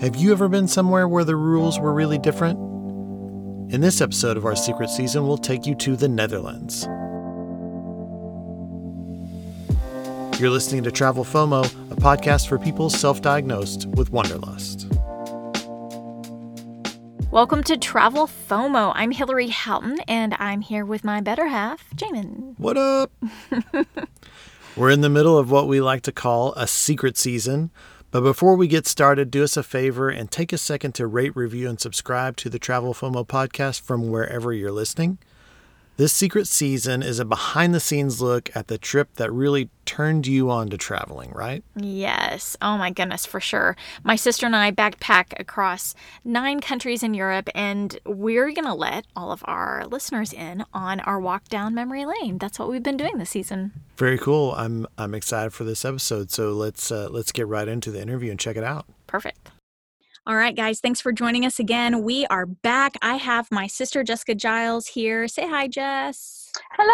Have you ever been somewhere where the rules were really different? In this episode of our secret season, we'll take you to the Netherlands. You're listening to Travel FOMO, a podcast for people self diagnosed with Wanderlust. Welcome to Travel FOMO. I'm Hilarie Houghton, and I'm here with my better half, Jamin. What up? We're in the middle of what we like to call a secret season. But before we get started, do us a favor and take a second to rate, review, and subscribe to the Travel FOMO podcast from wherever you're listening. This secret season is a behind the scenes look at the trip that really turned you on to traveling, right? Yes. Oh my goodness, for sure. My sister and I backpack across nine countries in Europe, and we're going to let all of our listeners in on our walk down memory lane. That's what we've been doing this season. Very cool. I'm I'm excited for this episode. So let's uh, let's get right into the interview and check it out. Perfect. All right, guys, thanks for joining us again. We are back. I have my sister Jessica Giles here. Say hi, Jess. Hello,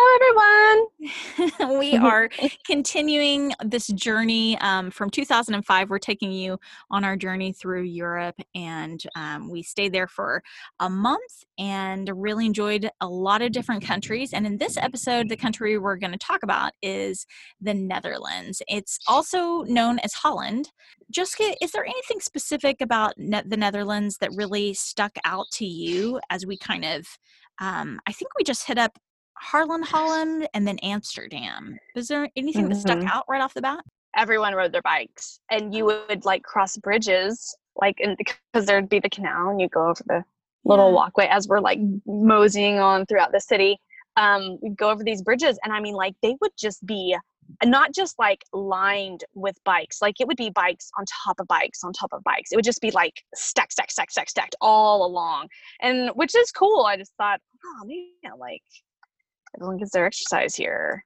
everyone. we are continuing this journey um, from 2005. We're taking you on our journey through Europe, and um, we stayed there for a month and really enjoyed a lot of different countries. And in this episode, the country we're going to talk about is the Netherlands. It's also known as Holland. Jessica, is there anything specific about ne- the Netherlands that really stuck out to you as we kind of, um, I think we just hit up Haarlem, Holland, and then Amsterdam. Was there anything mm-hmm. that stuck mm-hmm. out right off the bat? Everyone rode their bikes, and you would like cross bridges, like because there'd be the canal, and you go over the little yeah. walkway as we're like moseying on throughout the city. Um, we'd go over these bridges, and I mean, like they would just be not just like lined with bikes like it would be bikes on top of bikes on top of bikes it would just be like stacked stacked stacked stacked stacked all along and which is cool i just thought oh man like everyone gets their exercise here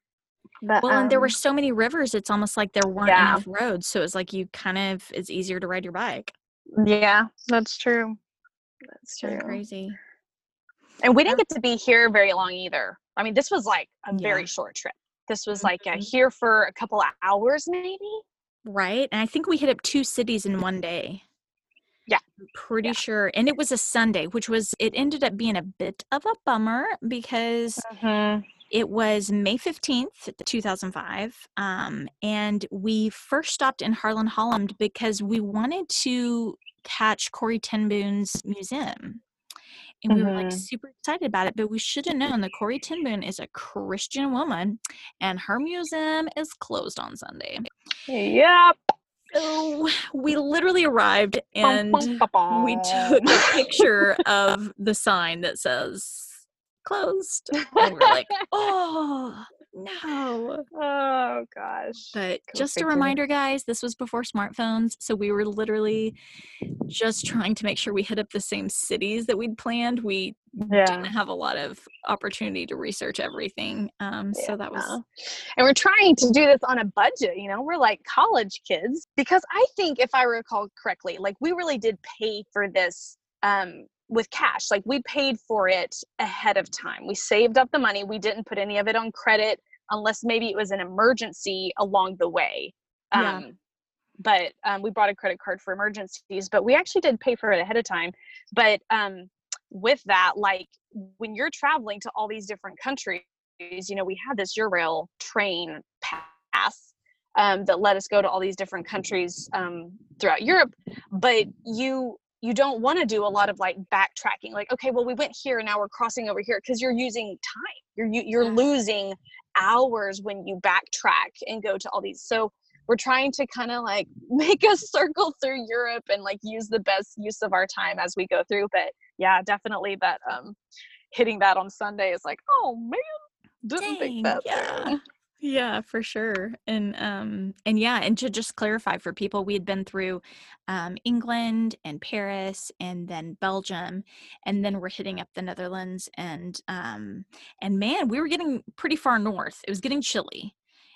but, well um, and there were um so many rivers it's almost like there weren't yeah. enough roads so it's like you kind of it's easier to ride your bike yeah that's true that's true crazy and we didn't get to be here very long either i mean this was like a yeah. very short trip this was like uh, here for a couple of hours, maybe. Right. And I think we hit up two cities in one day. Yeah. I'm pretty yeah. sure. And it was a Sunday, which was, it ended up being a bit of a bummer because mm-hmm. it was May 15th, 2005. Um, and we first stopped in Haarlem Holland because we wanted to catch Corrie ten Boom's museum and we mm-hmm. were like mm-hmm. super excited about it. But we should have known that Corrie ten Boom is a Christian woman, and her museum is closed on Sunday. Yep. So we literally arrived and we took a picture of the sign that says closed. And we're like, oh, no. Oh gosh. But Go just figure. a reminder, guys, this was before smartphones. So we were literally just trying to make sure we hit up the same cities that we'd planned. We yeah. didn't have a lot of opportunity to research everything. Um, yeah. so that was and we're trying to do this on a budget, you know, we're like college kids. Because I think if I recall correctly, like we really did pay for this um with cash like we paid for it ahead of time we saved up the money we didn't put any of it on credit unless maybe it was an emergency along the way yeah. um, but um, we brought a credit card for emergencies but we actually did pay for it ahead of time but um, with that like when you're traveling to all these different countries you know we had this eurail train pass um, that let us go to all these different countries um, throughout europe but you you don't want to do a lot of like backtracking like okay well we went here and now we're crossing over here because you're using time you're you're yeah. losing hours when you backtrack and go to all these so we're trying to kind of like make a circle through europe and like use the best use of our time as we go through but yeah definitely that um hitting that on sunday is like oh man didn't Dang, think that yeah. Through. Yeah, for sure. And um and yeah, and to just clarify for people, we had been through um England and Paris and then Belgium and then we're hitting up the Netherlands and um and man, we were getting pretty far north. It was getting chilly.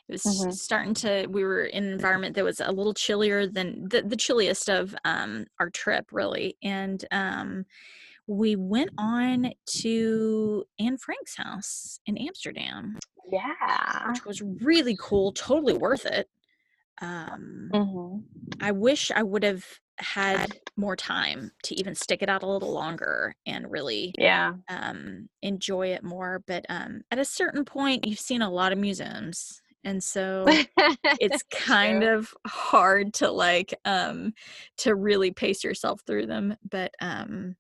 It was mm-hmm. starting to we were in an environment that was a little chillier than the, the chilliest of um our trip really. And um we went on to Anne Frank's house in Amsterdam. Yeah. Which was really cool, totally worth it. Um, mm-hmm. I wish I would have had more time to even stick it out a little longer and really Yeah. um, enjoy it more. But um, at a certain point, you've seen a lot of museums, and so it's kind True. of hard to like um, to really pace yourself through them. But um,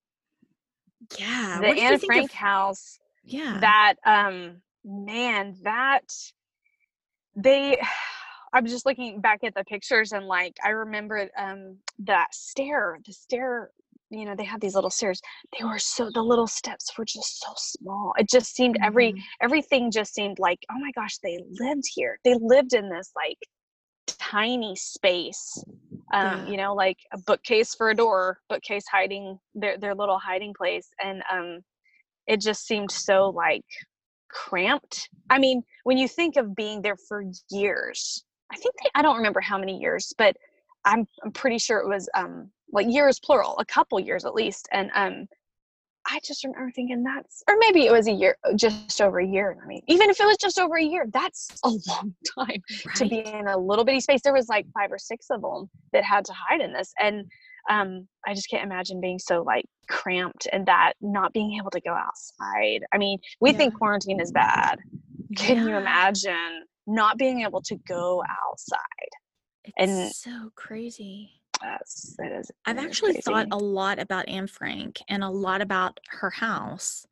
yeah, the Anne Frank of? house. Yeah, That um man, that they I'm just looking back at the pictures and like I remember um that stair, the stair, you know, they have these little stairs. They were so the little steps were just so small. It just seemed every Mhm. everything just seemed like, oh my gosh, they lived here. They lived in this like tiny space. Um, Yeah. you know, like a bookcase for a door, bookcase hiding their their little hiding place. And um it just seemed so like cramped. I mean, when you think of being there for years, I think they, I don't remember how many years, but I'm I'm pretty sure it was um like years plural, a couple years at least. And um I just remember thinking that's or maybe it was a year just over a year. I mean, even if it was just over a year, that's a long time to be in a little bitty space. There was like five or six of them that had to hide in this. And um I just can't imagine being so like cramped and that not being able to go outside. I mean, we Yeah. think quarantine is bad. Can you imagine not being able to go outside? It's And so crazy. that's it is I've actually thought a lot about Anne Frank and a lot about her house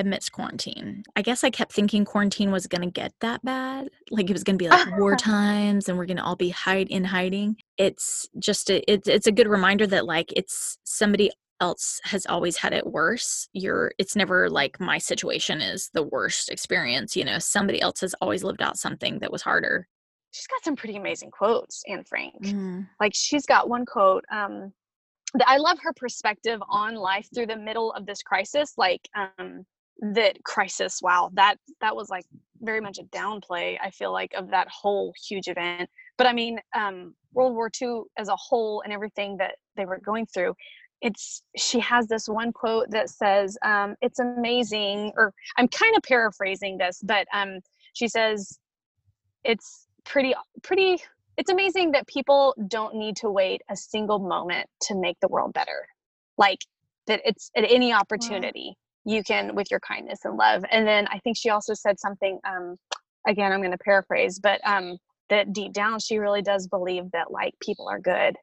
amidst quarantine. I guess I kept thinking quarantine was going to get that bad. Like it was going to be like war times and we're going to all be hide in hiding. It's just a, it's it's a good reminder that like it's somebody else has always had it worse. You're it's never like my situation is the worst experience, you know. Somebody else has always lived out something that was harder. She's got some pretty amazing quotes, Anne Frank. Mm, like she's got one quote um that i love her perspective on life through the middle of this crisis like um that crisis wow that that was like very much a downplay i feel like of that whole huge event. But i mean um world war ii as a whole and everything that they were going through it's she has this one quote that says um it's amazing or i'm kind of paraphrasing this but um she says it's pretty pretty it's amazing that people don't need to wait a single moment to make the world better like that it's at any opportunity you can with your kindness and love and then i think she also said something um again i'm going to paraphrase but um that deep down she really does believe that like people are good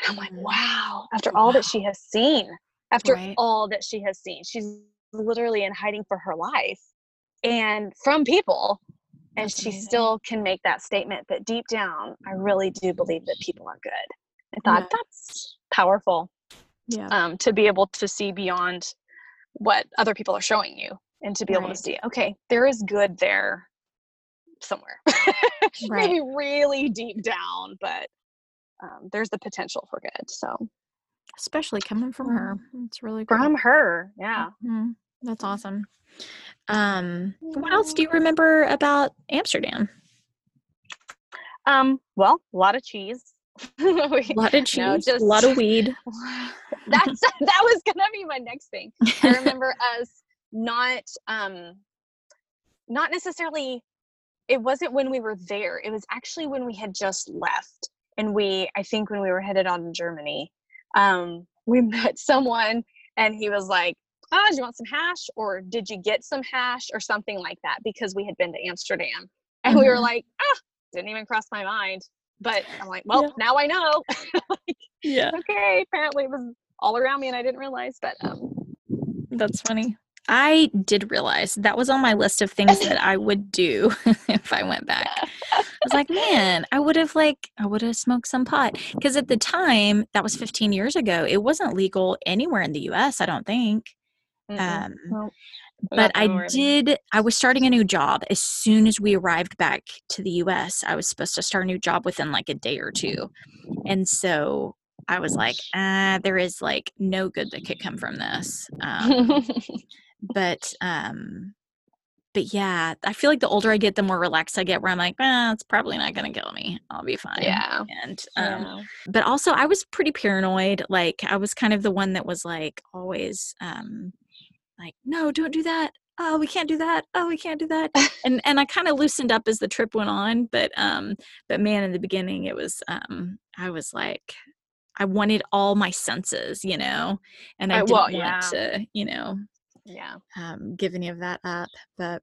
and i'm like Mhm. wow after all that she has seen after Right. all that she has seen she's literally in hiding for her life and from people and That's she amazing. still can make that statement that deep down i really do believe that people are good i thought Yeah. that's powerful Yeah. um, to be able to see beyond what other people are showing you and to be able to see okay there is good there somewhere Right. maybe really deep down but um, there's the potential for good so Especially coming from her. It's really cool. from her yeah Mhm. That's awesome. Um, what else do you remember about Amsterdam? um well a lot of cheese We- A lot of cheese, No, a lot of weed. that's that was gonna be my next thing i remember us not um not necessarily it wasn't when we were there it was actually when we had just left and we i think when we were headed on to germany um we met someone and he was like oh do you want some hash or did you get some hash or something like that because we had been to amsterdam and we were Mhm. like ah didn't even cross my mind but i'm like well Yeah. now i know yeah, okay apparently it was all around me and i didn't realize but um that's funny. I did realize that was on my list of things that I would do if I went back. I was like, man, I would have like I would have smoked some pot because at the time that was 15 years ago. It wasn't legal anywhere in the U.S. I don't think. mm-mm. Um, but I did. I was starting a new job as soon as we arrived back to the U.S. I was supposed to start a new job within like a day or two, and so I was like, ah, there is like no good that could come from this. Um, but um, but yeah, I feel like the older I get, the more relaxed I get. Where I'm like, ah, it's probably not gonna kill me. I'll be fine. yeah And um, yeah. but also I was pretty paranoid. Like I was kind of the one that was like always um like, no, don't do that. Oh, we can't do that. Oh, we can't do that. And and I kind of loosened up as the trip went on, but um but man in the beginning it was um I was like I wanted all my senses, you know, and I Uh, didn't well, want yeah. to, you know, Yeah. um, give any of that up. But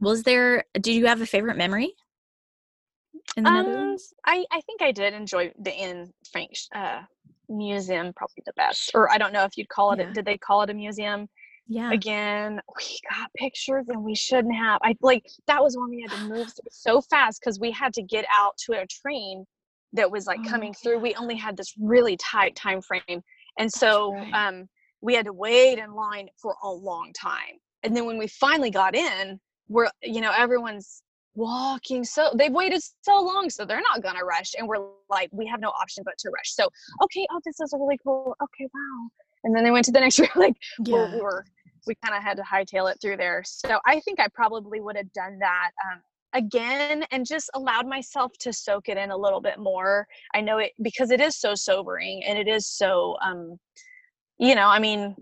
was there? Did you have a favorite memory in the Um, Netherlands? I, I think I did enjoy the Anne Frank uh, museum probably the best. Or I don't know if you'd call it. Yeah. A, did they call it a museum? Yeah. Again, we got pictures and we shouldn't have. I like that was when we had to move through so fast because we had to get out to a train that was like Oh, coming through. We only had this really tight time frame, and so right. um, we had to wait in line for a long time. And then when we finally got in, we're you know everyone's walking so they've waited so long so they're not gonna rush and we're like we have no option but to rush so okay oh this is really cool okay wow and then they went to the next room like we're, we're we kind of had to hightail it through there. So i think i probably would have done that um, again and just allowed myself to soak it in a little bit more. I know it because it is so sobering and it is so um you know i mean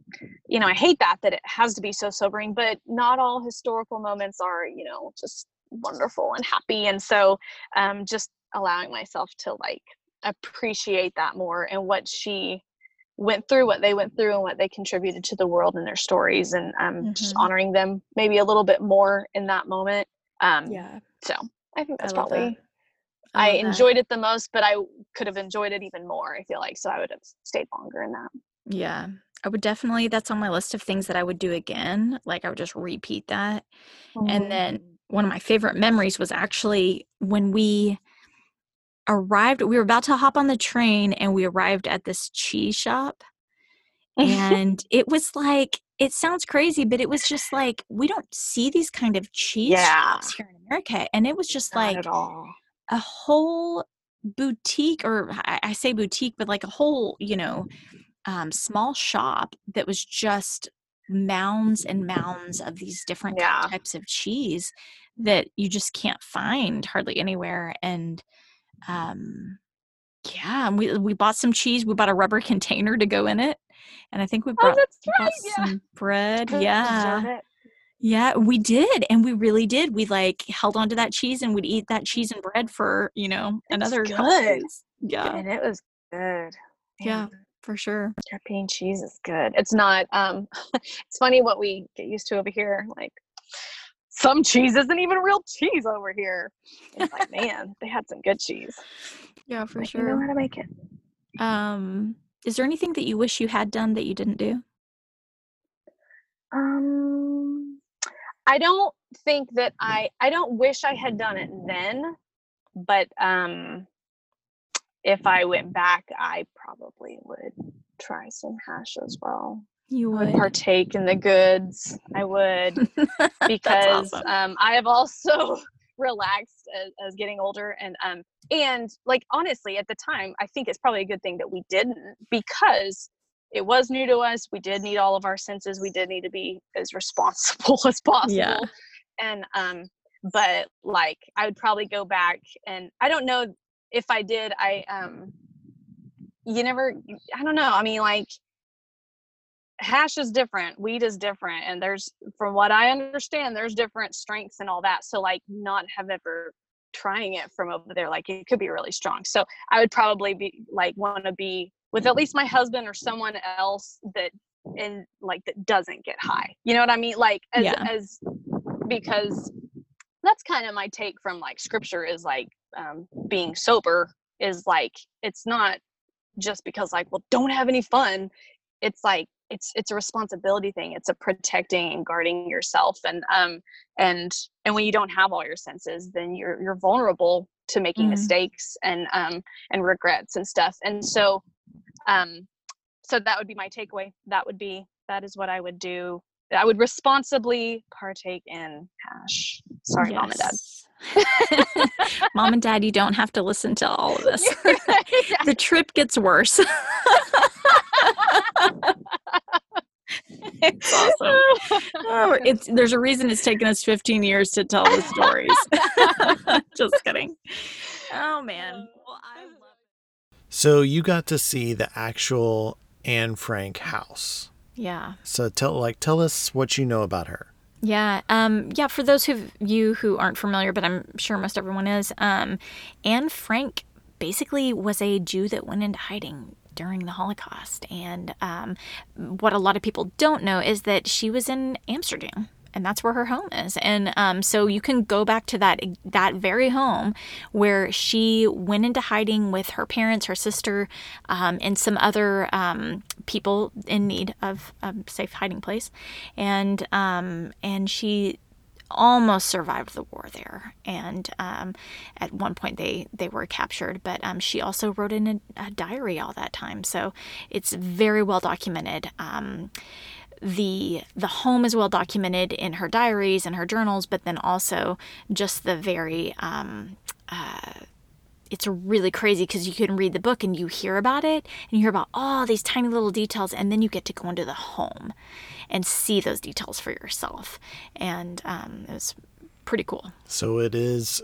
you know i hate that that it has to be so sobering but not all historical moments are you know just wonderful and happy. And so um just allowing myself to like appreciate that more and what she went through what they went through and what they contributed to the world and their stories and um just Mhm. honoring them maybe a little bit more in that moment um Yeah. so i think I that's that. probably I, love that. enjoyed it the most, but I could have enjoyed it even more. I feel like so I would have stayed longer in that. Yeah. I would definitely, that's on my list of things that I would do again. Like I would just repeat that. And then one of my favorite memories was actually when we arrived, we were about to hop on the train and we arrived at this cheese shop. And it was like, it sounds crazy, but it was just like, we don't see these kind of cheese Yeah. shops here in America. And it was just not like a whole boutique, or I, I say boutique, but like a whole, you know, um, small shop that was just mounds and mounds of these different Yeah. types of cheese that you just can't find hardly anywhere. And um, yeah, and we we bought some cheese. We bought a rubber container to go in it, and I think we Oh, brought, that's bought. Yeah. some bread. Preserve Yeah, yeah, we did, and we really did. We like held onto that cheese, and we'd eat that cheese and bread for you know It's another good. Yeah, And it was good. Yeah. Man, for sure. European cheese is good. It's not um it's funny what we get used to over here. Like some cheese isn't even real cheese over here. It's like, man, they had some good cheese. Yeah, for sure. You know how to make it. Um, is there anything that you wish you had done that you didn't do? Um, I don't think that I I don't wish I had done it then, but um, if I went back, I probably would try some hash as well. You would would. partake in the goods. I would because awesome. um, I have also relaxed as, as getting older and um and like honestly at the time I think it's probably a good thing that we didn't because it was new to us. We did need all of our senses. We did need to be as responsible as possible. Yeah. And um but like I would probably go back and I don't know if I did I um you never I don't know. I mean like hash is different weed is different and there's from what i understand there's different strengths and all that so like not have ever trying it from over there like it could be really strong. So i would probably be like want to be with at least my husband or someone else that and like that doesn't get high. You know what i mean? Like as Yeah. as because that's kind of my take from like scripture is like um being sober is like it's not just because like well don't have any fun. It's like it's it's a responsibility thing it's a protecting and guarding yourself and um and and when you don't have all your senses then you're you're vulnerable to making Mhm. mistakes and um and regrets and stuff and so um so that would be my takeaway that would be that is what i would do i would responsibly partake in hash sorry mom and dad Mom and dad, you don't have to listen to all of this. the trip gets worse. it's awesome. Oh, it's there's a reason it's taken us 15 years to tell the stories. Just kidding. Oh man. Well, So you got to see the actual Anne Frank house. Yeah. So tell like tell us what you know about her. Yeah. Um, yeah, for those of you who aren't familiar, but I'm sure most everyone is, um, Anne Frank basically was a Jew that went into hiding during the Holocaust. And um, what a lot of people don't know is that she was in Amsterdam and that's where her home is. And um, so you can go back to that that very home where she went into hiding with her parents, her sister, um, and some other um, people in need of a safe hiding place, and um, and she almost survived the war there. And um, at one point they they were captured, but um, she also wrote in a, a, diary all that time, so it's very well documented. Um, the the home is well documented in her diaries and her journals, but then also just the very um, uh, it's really crazy because you can read the book and you hear about it and you hear about all these tiny little details and then you get to go into the home and see those details for yourself. And um, it was pretty cool. So it is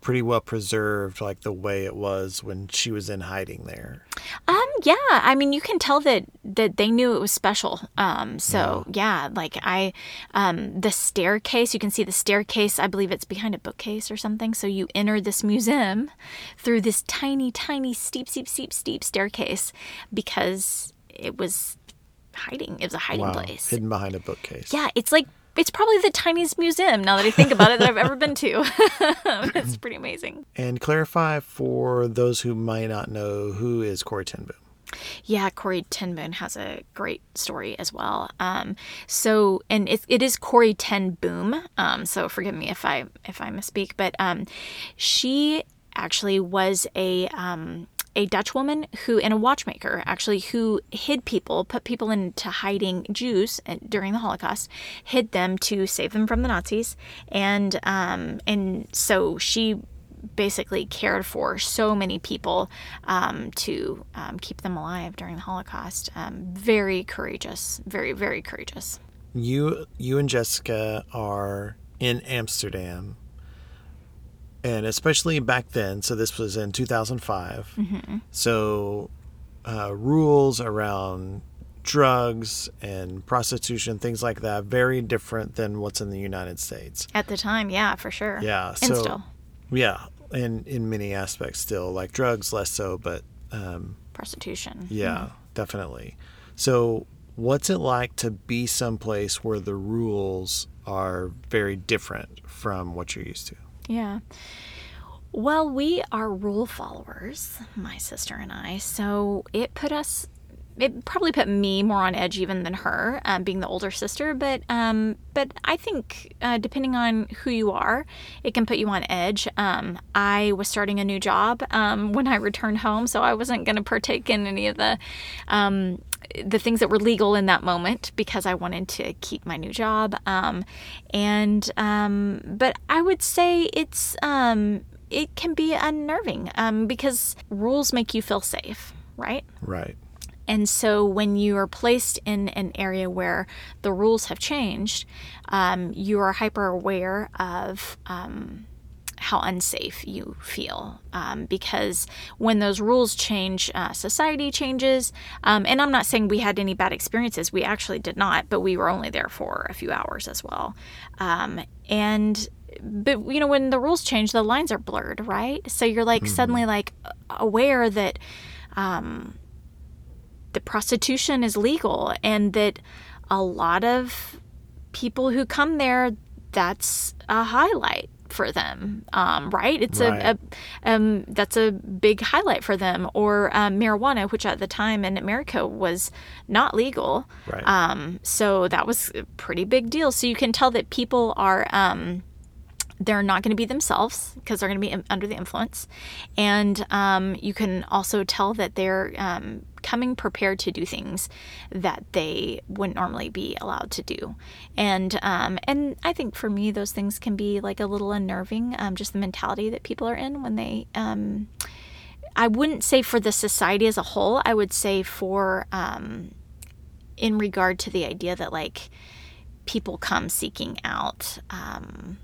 pretty well preserved, like the way it was when she was in hiding there. Um, yeah. I mean, you can tell that that they knew it was special. Um, so yeah, yeah like I, um, the staircase. You can see the staircase. I believe it's behind a bookcase or something. So you enter this museum through this tiny, tiny, steep, steep, steep, steep staircase because it was hiding. It was a hiding wow. place. Hidden behind a bookcase. Yeah, it's like it's probably the tiniest museum now that I think about it that I've ever been to. it's pretty amazing. And clarify for those who might not know who is Corrie ten Boom. Yeah, Corrie ten Boom has a great story as well. Um, so, and it, it is Corrie ten Boom. Um, so forgive me if I if I misspeak, but um, she actually was a um, a Dutch woman who, and a watchmaker actually, who hid people, put people into hiding, Jews uh, during the Holocaust, hid them to save them from the Nazis, and um, and so she basically cared for so many people um, to um, keep them alive during the Holocaust. Um, very courageous, very very courageous. You you and Jessica are in Amsterdam and especially back then. So this was in 2005. Mm-hmm. So uh, rules around drugs and prostitution, things like that, very different than what's in the United States at the time. Yeah, for sure. Yeah. And so, still. Yeah, and in many aspects, still like drugs, less so, but um, prostitution. Yeah, mm definitely. So, what's it like to be someplace where the rules are very different from what you're used to? Yeah. Well, we are rule followers, my sister and I, so it put us it probably put me more on edge even than her, um, being the older sister. But um, but I think uh, depending on who you are, it can put you on edge. Um, I was starting a new job um, when I returned home, so I wasn't going to partake in any of the um, the things that were legal in that moment because I wanted to keep my new job. Um, and um, but I would say it's um, it can be unnerving um, because rules make you feel safe, right? Right. And so when you are placed in an area where the rules have changed, um, you are hyper aware of um, how unsafe you feel um, because when those rules change, uh, society changes. Um, and I'm not saying we had any bad experiences, we actually did not, but we were only there for a few hours as well. Um, and but you know when the rules change the lines are blurred right so you're like mm-hmm. suddenly like aware that um the prostitution is legal and that a lot of people who come there that's a highlight for them, um, right? It's right. A, a um, that's a big highlight for them. Or um, marijuana, which at the time in America was not legal. Right. Um, so that was a pretty big deal. So you can tell that people are um, they're not going to be themselves because they're going to be under the influence. And um, you can also tell that they're um, coming prepared to do things that they wouldn't normally be allowed to do. And um, and I think for me, those things can be like a little unnerving, um, just the mentality that people are in when they. Um, I wouldn't say for the society as a whole. I would say for um, in regard to the idea that like people come seeking out um,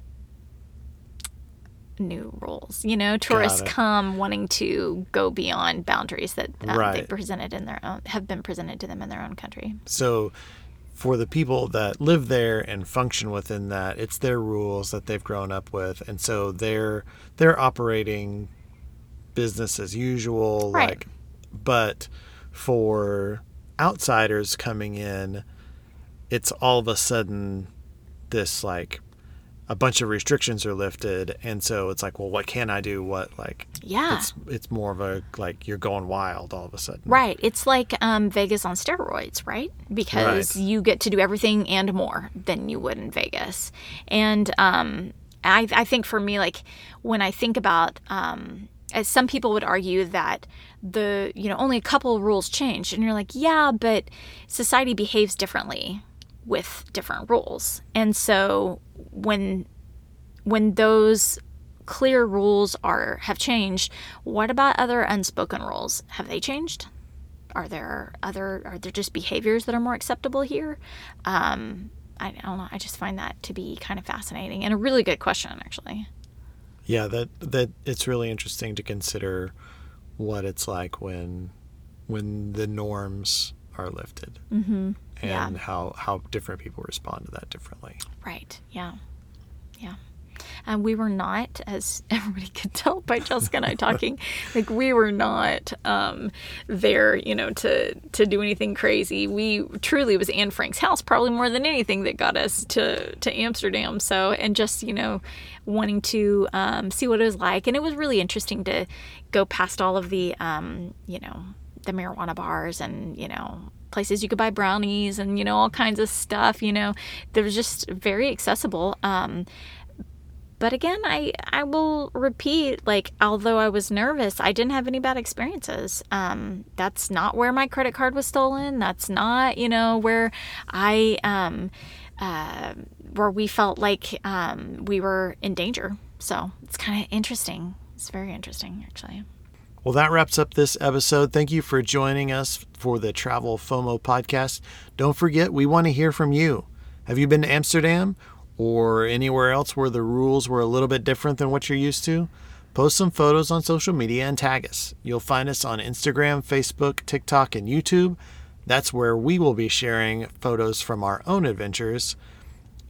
new rules. You know, tourists come wanting to go beyond boundaries that um, right. they presented in their own have been presented to them in their own country. So, for the people that live there and function within that, it's their rules that they've grown up with, and so they're they're operating business as usual. Right. Like, but for outsiders coming in, it's all of a sudden this like a bunch of restrictions are lifted, and so it's like, well, what can I do? What like Yeah. it's it's more of a like you're going wild all of a sudden. Right. It's like um, Vegas on steroids, right? Because Right. you get to do everything and more than you would in Vegas. And um, I, I think for me, like when I think about, um, as some people would argue that the, you know, only a couple of rules changed. And you're like, yeah, but society behaves differently with different rules. And so when when those clear rules are have changed, what about other unspoken rules? Have they changed? Are there other are there just behaviors that are more acceptable here? Um, I, I don't know. I just find that to be kind of fascinating and a really good question, actually. Yeah, that that it's really interesting to consider what it's like when when the norms are lifted Mm-hmm. and Yeah. how how different people respond to that differently. Right. Yeah. Yeah. And we were not, as everybody could tell by Jessica and I talking, like we were not um, there, you know, to to do anything crazy. We truly was Anne Frank's house, probably more than anything that got us to to Amsterdam. So and just you know, wanting to um, see what it was like, and it was really interesting to go past all of the, um, you know, the marijuana bars and you know places you could buy brownies and you know all kinds of stuff you know there was just very accessible. Um but again i i will repeat like although i was nervous i didn't have any bad experiences. Um that's not where my credit card was stolen. That's not you know where i um uh where we felt like um we were in danger. So it's kind of interesting. It's very interesting actually Well, that wraps up this episode. Thank you for joining us for the Travel FOMO podcast. Don't forget, we want to hear from you. Have you been to Amsterdam or anywhere else where the rules were a little bit different than what you're used to? Post some photos on social media and tag us. You'll find us on Instagram, Facebook, TikTok, and YouTube. That's where we will be sharing photos from our own adventures.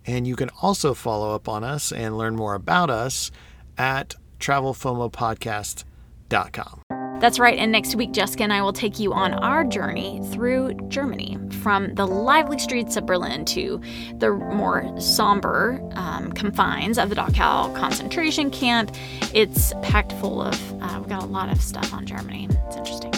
And you can also follow up on us and learn more about us at travelfomopodcast.com. That's right. And next week, Jessica and I will take you on our journey through Germany from the lively streets of Berlin to the more somber um, confines of the Dachau concentration camp. It's packed full of, uh, we've got a lot of stuff on Germany. It's interesting.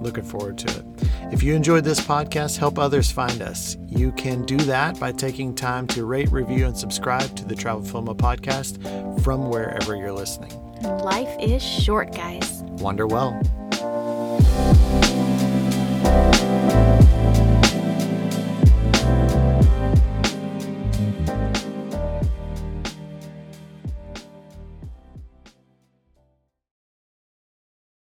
Looking forward to it. If you enjoyed this podcast, help others find us. You can do that by taking time to rate, review, and subscribe to the Travel FOMO podcast from wherever you're listening. Life is short, guys. Wonder well.